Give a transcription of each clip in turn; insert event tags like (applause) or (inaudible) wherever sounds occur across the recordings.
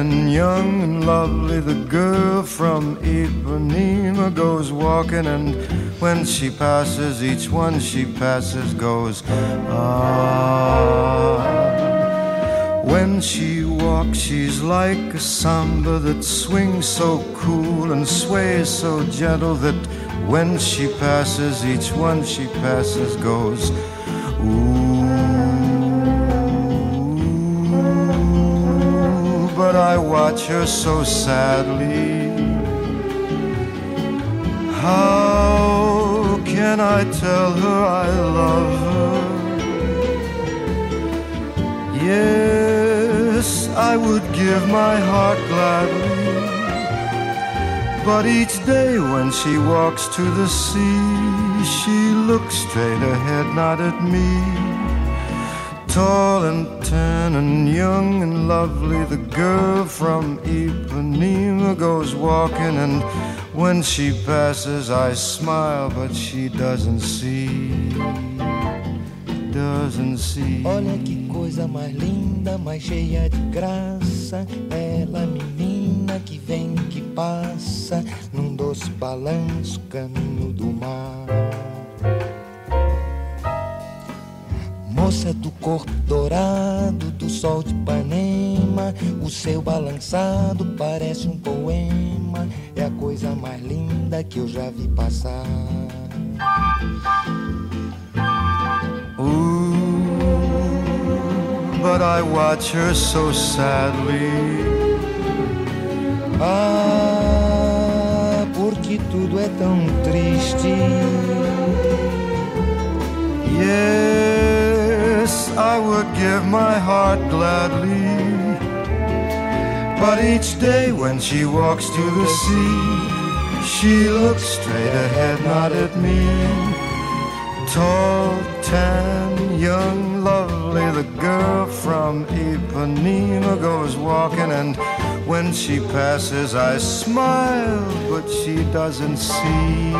and young and lovely, the girl from Ipanema goes walking, and when she passes, each one she passes goes, ah. When she walks, she's like a samba that swings so cool and sways so gentle that when she passes, each one she passes goes, ooh. But I watch her so sadly. How can I tell her I love her? Yes, I would give my heart gladly. But each day when she walks to the sea, she looks straight ahead, not at me. Tall and tan and young and lovely, the girl from Ipanema goes walking, and when she passes, I smile, but she doesn't see. Doesn't see. Olha que coisa mais linda, mais cheia de graça. Ela, menina que vem, que passa, num doce balanço, caminho do mar. Moça do corpo dourado, do sol de Ipanema, o seu balançado parece um poema. É a coisa mais linda que eu já vi passar. Ooh, but I watch her so sadly. Ah, porque tudo é tão triste. Yes, I would give my heart gladly. But each day when she walks to the sea, she looks straight ahead, not at me. Tall, tan, young, lovely, the girl from Ipanema goes walking, and when she passes, I smile, but she doesn't see.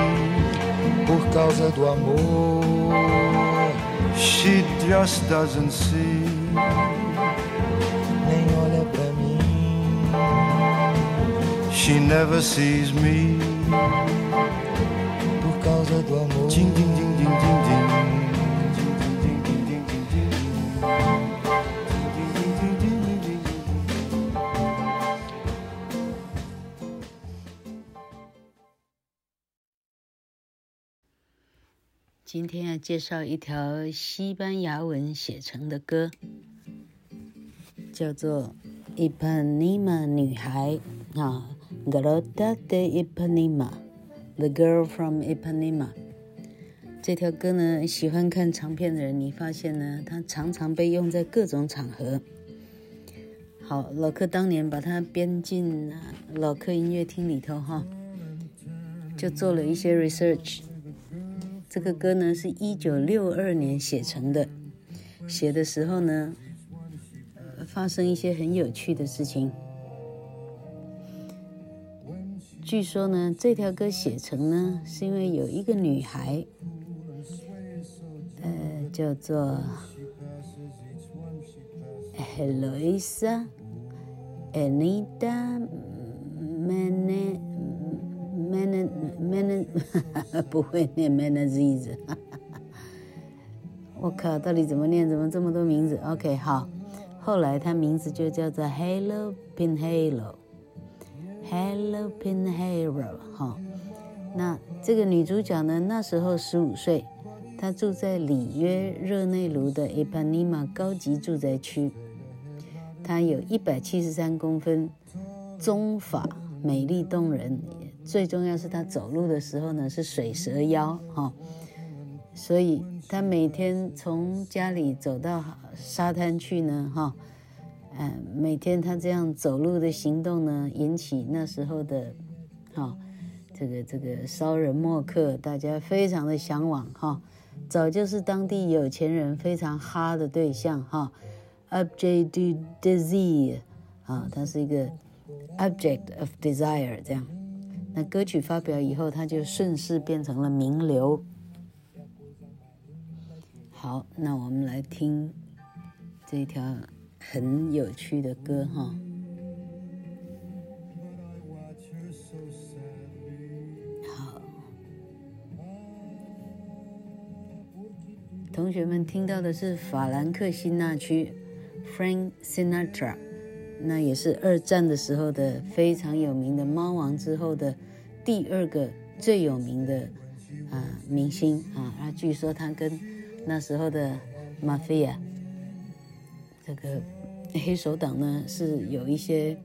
Por causa do amor, She just doesn't see. nem olha pra mim. She never sees me. Por causa do amor, Ding, ding, ding, ding, ding, ding. 今天要介绍一条西班牙文写成的歌，叫做《Ipanema 女孩》啊，《Garota de Ipanema》，The Girl from Ipanema。这条歌呢，喜欢看长片的人，你发现呢，它常常被用在各种场合。好，老克当年把它编进老克音乐厅里头哈，就做了一些 research。这个歌呢，是一九六二年写成的，写的时候呢，发生一些很有趣的事情。据说呢，这条歌写成呢，是因为有一个女孩，呃，叫做 Eloisa Anita Mene。Mena Mena (laughs) 不会念 Menaziz，(laughs) 我靠，到底怎么念？怎么这么多名字？OK，好，后来他名字就叫做 Halo Pinheiro，Halo Pinheiro，哈。那这个女主角呢，那时候十五岁，她住在里约热内卢的 Ipanema 高级住宅区，她有一百七十三公分，中法，美丽动人。最重要是他走路的时候呢，是水蛇腰哈，所以他每天从家里走到沙滩去呢哈，嗯，每天他这样走路的行动呢，引起那时候的，哈，这个这个骚人墨客，大家非常的向往哈，早就是当地有钱人非常哈的对象哈，object du désir 啊，它是一个 object of desire 这样。那歌曲发表以后，他就顺势变成了名流。好，那我们来听这条很有趣的歌哈。好，同学们听到的是法兰克辛纳区 （Frank Sinatra），那也是二战的时候的非常有名的猫王之后的第二个最有名的啊明星啊。啊，据说他跟那时候的 Mafia，这个黑手党呢是有一些，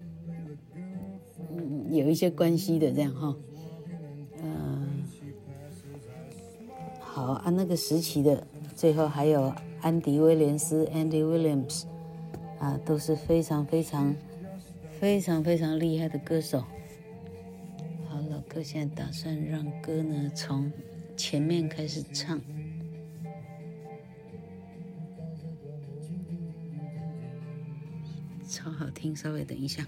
嗯，有一些关系的这样哈，嗯，好啊，那个时期的最后还有安迪威廉斯 Andy Williams，啊，都是非常非常非常非常厉害的歌手。好，老哥现在打算让歌呢从前面开始唱。超好听，稍微等一下，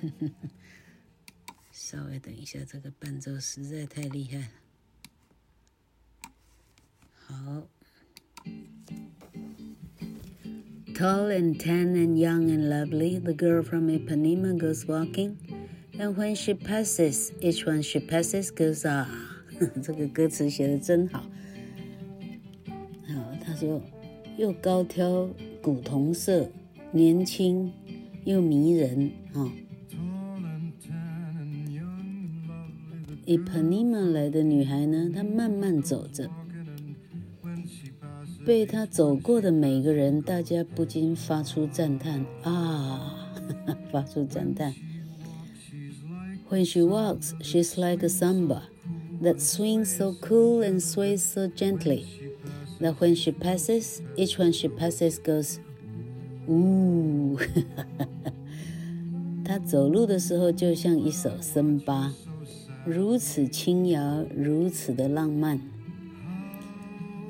(laughs) 稍微等一下，这个伴奏实在太厉害了。好，Tall and tan and young and lovely, the girl from Ipanema goes walking, and when she passes, each one she passes goes ah。这个歌词写的真好。好，他说又高挑古铜色，年轻又迷人啊，Ipanema 来的女孩呢，她慢慢走着，被她走过的每个人，大家不禁发出赞叹啊！发出赞叹。When she walks, she's like a samba that swings so cool and sways so gently. That when she passes, each one she passes goes, ooh。她走路的时候就像一首森巴，如此轻摇，如此的浪漫。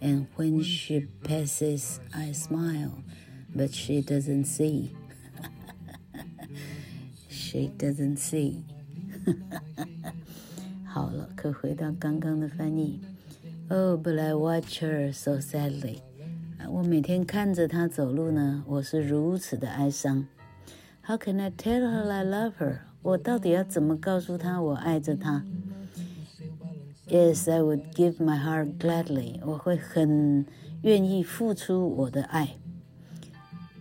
and when she passes, I smile, but she doesn't see. (laughs) she doesn't see. (laughs) 好了，可回到刚刚的翻译。Oh, but I watch her so sadly. 我每天看着她走路呢，我是如此的哀伤。How can I tell her I love her? 我到底要怎么告诉她我爱着她 ？Yes, I would give my heart gladly. 我会很愿意付出我的爱。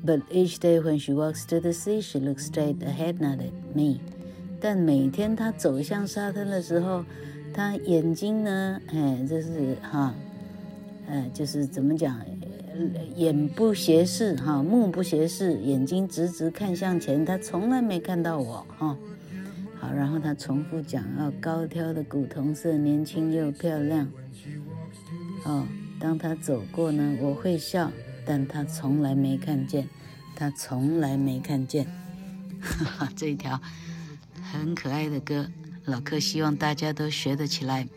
But each day when she walks to the sea, she looks straight ahead, not at me. 但每天她走向沙滩的时候，她眼睛呢？哎，这是哈，呃，就是怎么讲？眼不斜视哈，目不斜视，眼睛直直看向前。她从来没看到我哈。好，然后他重复讲：哦，高挑的古铜色，年轻又漂亮。哦，当他走过呢，我会笑，但他从来没看见，他从来没看见。哈哈，这一条很可爱的歌。老柯希望大家都学得起来。